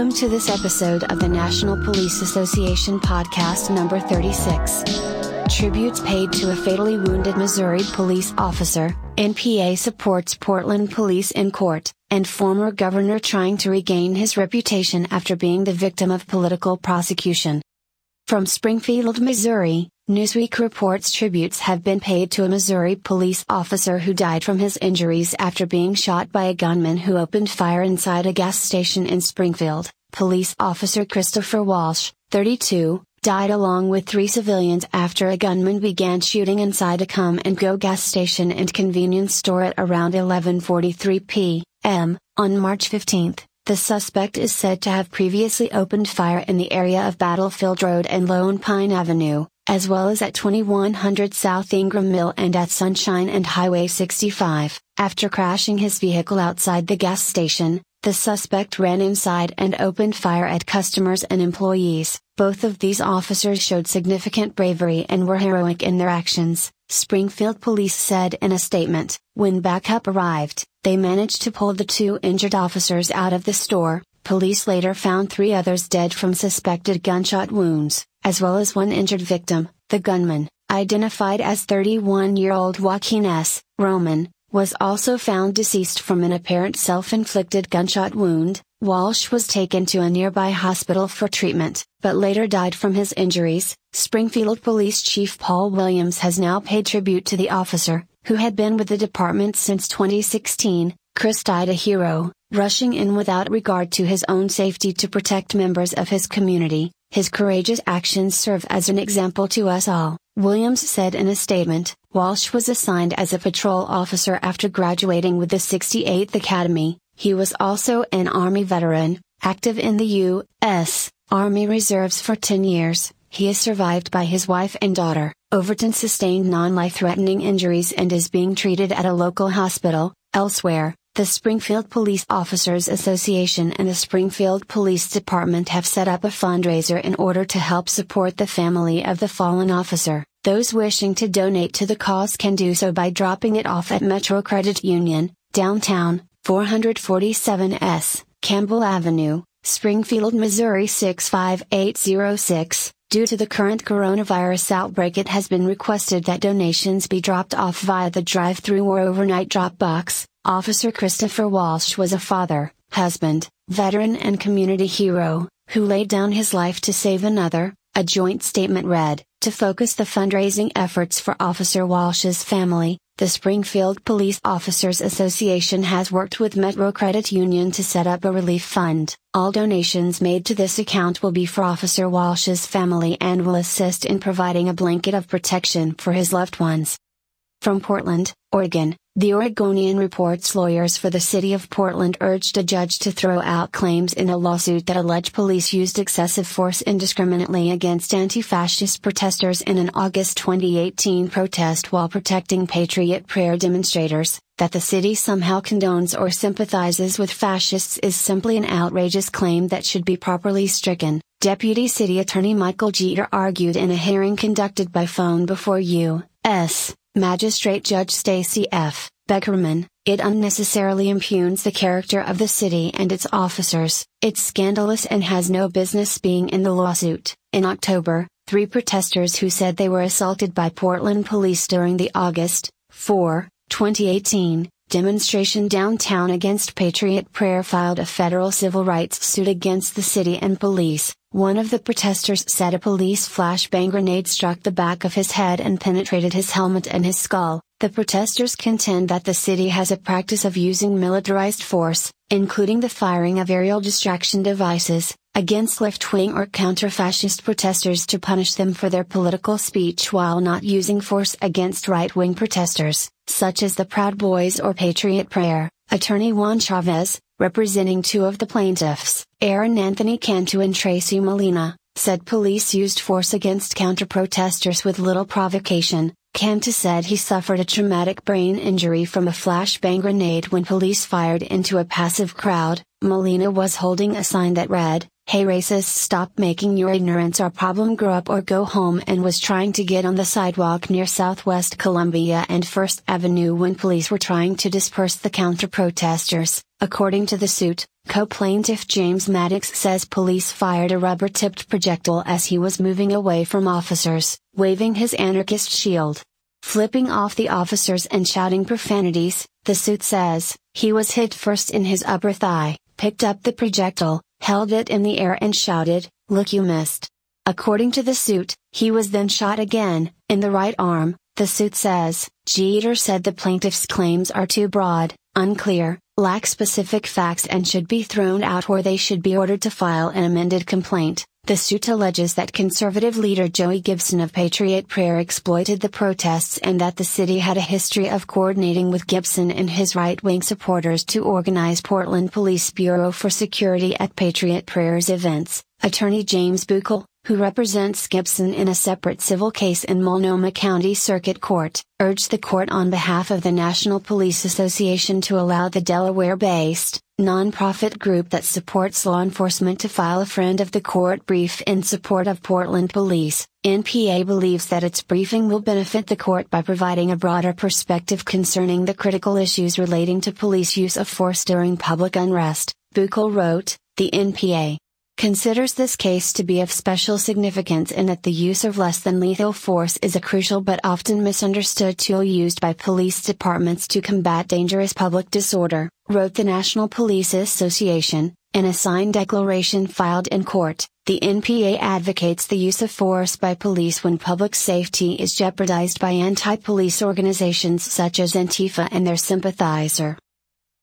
Welcome to this episode of the National Police Association podcast number 36. Tributes paid to a fatally wounded Missouri police officer, NPA supports Portland police in court, and former governor trying to regain his reputation after being the victim of political prosecution. From Springfield, Missouri, Newsweek reports tributes have been paid to a Missouri police officer who died from his injuries after being shot by a gunman who opened fire inside a gas station in Springfield. Police officer Christopher Walsh, 32, died along with three civilians after a gunman began shooting inside a Kum & Go gas station and convenience store at around 11:43 p.m. on March 15. The suspect is said to have previously opened fire in the area of Battlefield Road and Lone Pine Avenue, as well as at 2100 South Ingram Mill and at Sunshine and Highway 65. After crashing his vehicle outside the gas station, the suspect ran inside and opened fire at customers and employees. Both of these officers showed significant bravery and were heroic in their actions, Springfield police said in a statement. When backup arrived, they managed to pull the two injured officers out of the store. Police later found three others dead from suspected gunshot wounds as well as one injured victim, the gunman, identified as 31 year old Joaquin S. Roman, was also found deceased from an apparent self inflicted gunshot wound. Walsh was taken to a nearby hospital for treatment, but later died from his injuries. Springfield Police Chief Paul Williams has now paid tribute to the officer, who had been with the department since 2016. Chris died a hero, rushing in without regard to his own safety to protect members of his community, his courageous actions serve as an example to us all, Williams said in a statement. Walsh was assigned as a patrol officer after graduating with the 68th Academy. He was also an Army veteran, active in the U.S. Army Reserves for 10 years. He is survived by his wife and daughter. Overton sustained non life threatening injuries and is being treated at a local hospital. Elsewhere, the Springfield Police Officers Association and the Springfield Police Department have set up a fundraiser in order to help support the family of the fallen officer. Those wishing to donate to the cause can do so by dropping it off at Metro Credit Union, downtown, 447S, Campbell Avenue, Springfield, Missouri 65806. Due to the current coronavirus outbreak, it has been requested that donations be dropped off via the drive through or overnight drop box. Officer Christopher Walsh was a father, husband, veteran, and community hero, who laid down his life to save another, a joint statement read. To focus the fundraising efforts for Officer Walsh's family, the Springfield Police Officers Association has worked with Metro Credit Union to set up a relief fund. All donations made to this account will be for Officer Walsh's family and will assist in providing a blanket of protection for his loved ones. From Portland, Oregon, the Oregonian reports lawyers for the city of Portland urged a judge to throw out claims in a lawsuit that allege police used excessive force indiscriminately against anti fascist protesters in an August 2018 protest while protecting Patriot Prayer demonstrators. That the city somehow condones or sympathizes with fascists is simply an outrageous claim that should be properly stricken. Deputy City Attorney Michael Jeter argued in a hearing conducted by phone before U.S. Magistrate Judge Stacie F. Beckerman, it unnecessarily impugns the character of the city and its officers. It's scandalous and has no business being in the lawsuit. In October, three protesters who said they were assaulted by Portland police during the August 4, 2018, demonstration downtown against Patriot Prayer filed a federal civil rights suit against the city and police. One of the protesters said a police flashbang grenade struck the back of his head and penetrated his helmet and his skull. The protesters contend that the city has a practice of using militarized force, including the firing of aerial distraction devices, against left wing or counter fascist protesters to punish them for their political speech while not using force against right wing protesters, such as the Proud Boys or Patriot Prayer. Attorney Juan Chavez, representing two of the plaintiffs, Aaron Anthony Cantu and Tracy Molina, said police used force against counter-protesters with little provocation. Cantu said he suffered a traumatic brain injury from a flashbang grenade when police fired into a passive crowd. Molina was holding a sign that read, Hey racists stop making your ignorance our problem grow up or go home and was trying to get on the sidewalk near Southwest Columbia and First Avenue when police were trying to disperse the counter-protesters, according to the suit. Co-plaintiff James Maddox says police fired a rubber-tipped projectile as he was moving away from officers, waving his anarchist shield. Flipping off the officers and shouting profanities, the suit says, he was hit first in his upper thigh, picked up the projectile, held it in the air and shouted, Look you missed. According to the suit, he was then shot again, in the right arm, the suit says. Jeter said the plaintiff's claims are too broad, unclear, lack specific facts and should be thrown out or they should be ordered to file an amended complaint. The suit alleges that conservative leader Joey Gibson of Patriot Prayer exploited the protests and that the city had a history of coordinating with Gibson and his right wing supporters to organize Portland Police Bureau for security at Patriot Prayer's events. Attorney James Buchal, who represents Gibson in a separate civil case in Multnomah County Circuit Court, urged the court on behalf of the National Police Association to allow the Delaware based, nonprofit group that supports law enforcement to file a friend of the court brief in support of Portland police. NPA believes that its briefing will benefit the court by providing a broader perspective concerning the critical issues relating to police use of force during public unrest. Buchal wrote, the NPA considers this case to be of special significance in that the use of less than lethal force is a crucial but often misunderstood tool used by police departments to combat dangerous public disorder, wrote the National Police Association, in a signed declaration filed in court. The NPA advocates the use of force by police when public safety is jeopardized by anti police organizations such as Antifa and their sympathizer.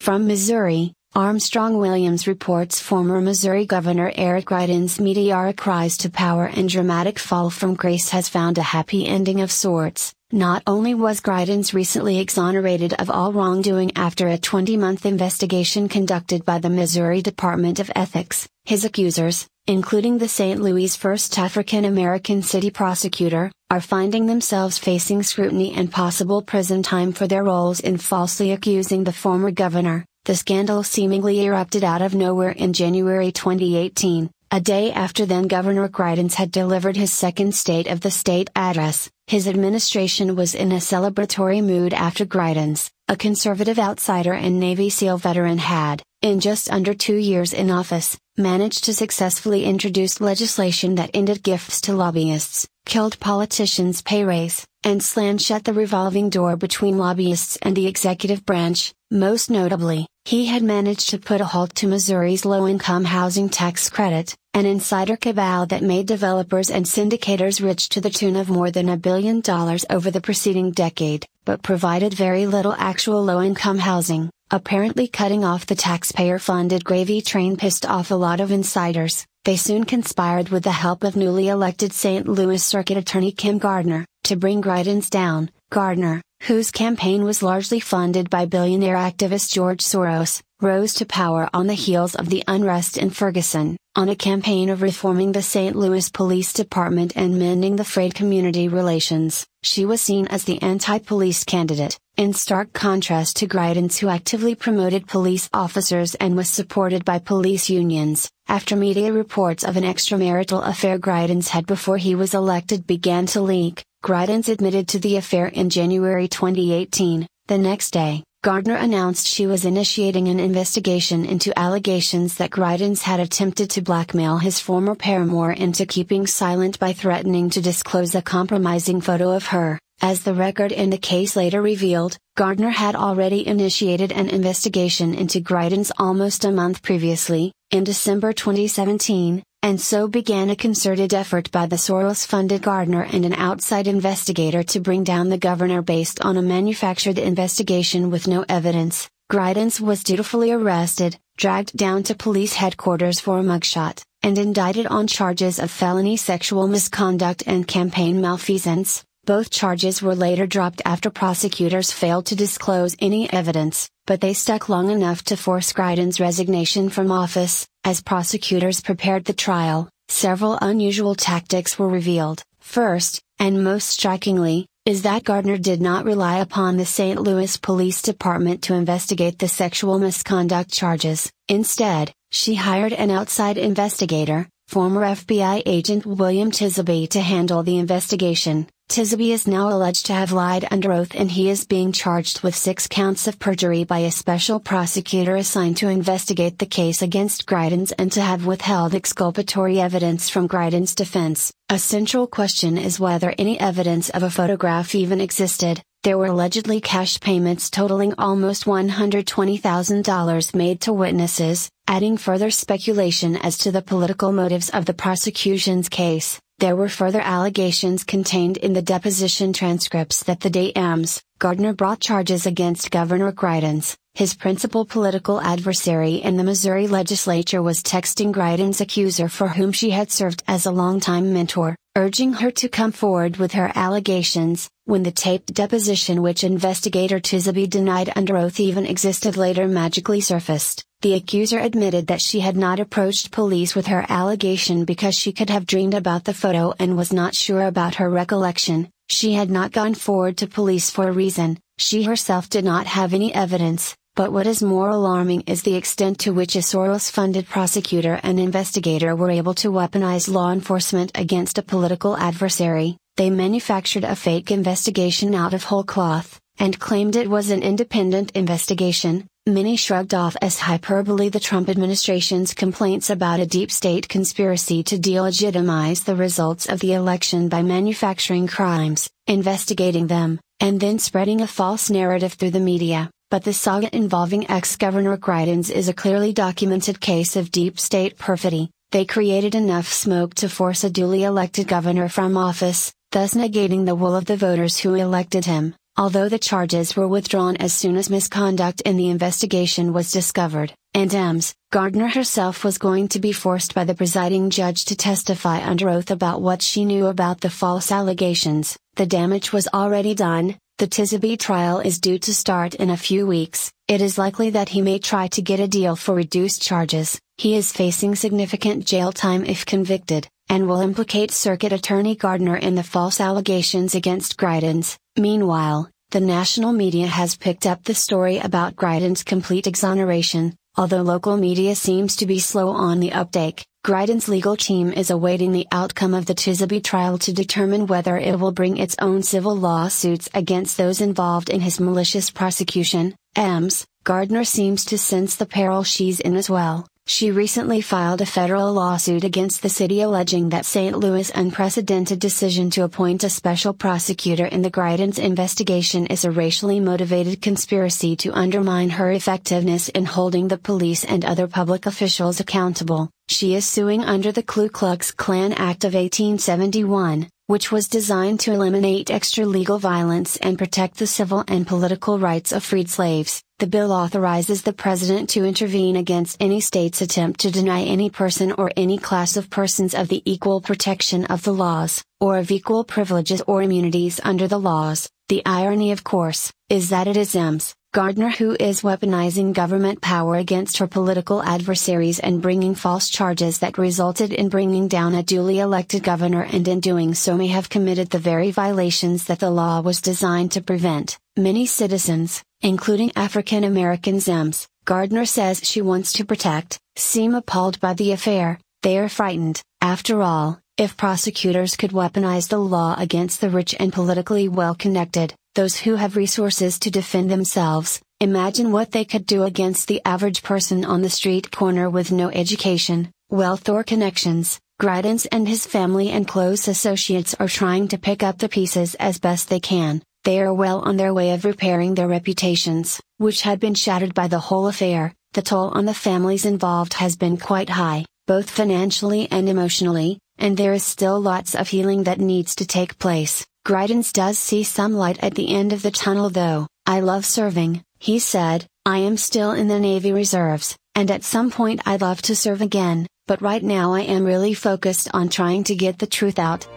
From Missouri, Armstrong Williams reports former Missouri Governor Eric Greitens' meteoric rise to power and dramatic fall from grace has found a happy ending of sorts. Not only was Greitens recently exonerated of all wrongdoing after a 20 month investigation conducted by the Missouri Department of Ethics, his accusers, including the St. Louis first African American city prosecutor, are finding themselves facing scrutiny and possible prison time for their roles in falsely accusing the former governor. The scandal seemingly erupted out of nowhere in January 2018, a day after then Governor Greitens had delivered his second State of the State address. His administration was in a celebratory mood after Greitens, a conservative outsider and Navy SEAL veteran had, in just under two years in office, managed to successfully introduce legislation that ended gifts to lobbyists, killed politicians' pay raise, and slammed shut the revolving door between lobbyists and the executive branch, most notably, he had managed to put a halt to Missouri's low income housing tax credit, an insider cabal that made developers and syndicators rich to the tune of more than a billion dollars over the preceding decade, but provided very little actual low income housing. Apparently cutting off the taxpayer funded gravy train pissed off a lot of insiders. They soon conspired with the help of newly elected St. Louis Circuit Attorney Kim Gardner, to bring Greitens down. Gardner, whose campaign was largely funded by billionaire activist George Soros, rose to power on the heels of the unrest in Ferguson, on a campaign of reforming the St. Louis Police Department and mending the frayed community relations. She was seen as the anti-police candidate, in stark contrast to Greitens who actively promoted police officers and was supported by police unions. After media reports of an extramarital affair Greitens had before he was elected began to leak, Greitens admitted to the affair in January 2018. The next day, Gardner announced she was initiating an investigation into allegations that Greitens had attempted to blackmail his former paramour into keeping silent by threatening to disclose a compromising photo of her. As the record in the case later revealed, Gardner had already initiated an investigation into Greitens almost a month previously, in December 2017, and so began a concerted effort by the Soros funded Gardner and an outside investigator to bring down the governor based on a manufactured investigation with no evidence. Greitens was dutifully arrested, dragged down to police headquarters for a mugshot, and indicted on charges of felony sexual misconduct and campaign malfeasance. Both charges were later dropped after prosecutors failed to disclose any evidence, but they stuck long enough to force Greitens' resignation from office. As prosecutors prepared the trial, several unusual tactics were revealed. First, and most strikingly, is that Gardner did not rely upon the St. Louis Police Department to investigate the sexual misconduct charges. Instead, She hired an outside investigator, former FBI agent William Tisaby to handle the investigation. Tisaby is now alleged to have lied under oath and he is being charged with six counts of perjury by a special prosecutor assigned to investigate the case against Greitens and to have withheld exculpatory evidence from Greitens' defense. A central question is whether any evidence of a photograph even existed. There were allegedly cash payments totaling almost $120,000 made to witnesses, adding further speculation as to the political motives of the prosecution's case. There were further allegations contained in the deposition transcripts that the day Ms. Gardner brought charges against Governor Greitens, his principal political adversary in the Missouri legislature was texting Greitens' accuser for whom she had served as a longtime mentor, urging her to come forward with her allegations, when the taped deposition which investigator Tisaby denied under oath even existed later magically surfaced. The accuser admitted that she had not approached police with her allegation because she could have dreamed about the photo and was not sure about her recollection. She had not gone forward to police for a reason, she herself did not have any evidence, but what is more alarming is the extent to which a Soros funded prosecutor and investigator were able to weaponize law enforcement against a political adversary. They manufactured a fake investigation out of whole cloth, and claimed it was an independent investigation, Many shrugged off as hyperbole the Trump administration's complaints about a deep state conspiracy to delegitimize the results of the election by manufacturing crimes, investigating them, and then spreading a false narrative through the media. But the saga involving ex-Governor Greitens is a clearly documented case of deep state perfidy. They created enough smoke to force a duly elected governor from office, thus negating the will of the voters who elected him. Although the charges were withdrawn as soon as misconduct in the investigation was discovered, and Ms. Gardner herself was going to be forced by the presiding judge to testify under oath about what she knew about the false allegations, the damage was already done, the Tisaby trial is due to start in a few weeks, it is likely that he may try to get a deal for reduced charges, he is facing significant jail time if convicted, and will implicate Circuit Attorney Gardner in the false allegations against Greitens. Meanwhile, the national media has picked up the story about Greitens' complete exoneration, although local media seems to be slow on the uptake. Greitens' legal team is awaiting the outcome of the Tisaby trial to determine whether it will bring its own civil lawsuits against those involved in his malicious prosecution. Ms. Gardner seems to sense the peril she's in as well. She recently filed a federal lawsuit against the city alleging that St. Louis' unprecedented decision to appoint a special prosecutor in the Greitens investigation is a racially motivated conspiracy to undermine her effectiveness in holding the police and other public officials accountable. She is suing under the Ku Klux Klan Act of 1871, which was designed to eliminate extra-legal violence and protect the civil and political rights of freed slaves. The bill authorizes the President to intervene against any state's attempt to deny any person or any class of persons of the equal protection of the laws, or of equal privileges or immunities under the laws. The irony of course, is that it is Ms., Gardner who is weaponizing government power against her political adversaries and bringing false charges that resulted in bringing down a duly elected governor and in doing so may have committed the very violations that the law was designed to prevent. Many citizens, including African Americans Ms. Gardner says she wants to protect, seem appalled by the affair, they are frightened, after all, if prosecutors could weaponize the law against the rich and politically well connected, those who have resources to defend themselves, imagine what they could do against the average person on the street corner with no education, wealth or connections. Greitens and his family and close associates are trying to pick up the pieces as best they can. They are well on their way of repairing their reputations, which had been shattered by the whole affair. The toll on the families involved has been quite high, both financially and emotionally, and there is still lots of healing that needs to take place. Greitens does see some light at the end of the tunnel though, I love serving, he said, I am still in the Navy Reserves, and at some point I'd love to serve again, but right now I am really focused on trying to get the truth out.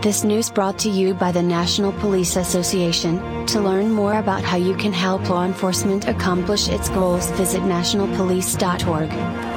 This news brought to you by the National Police Association. To learn more about how you can help law enforcement accomplish its goals, visit nationalpolice.org.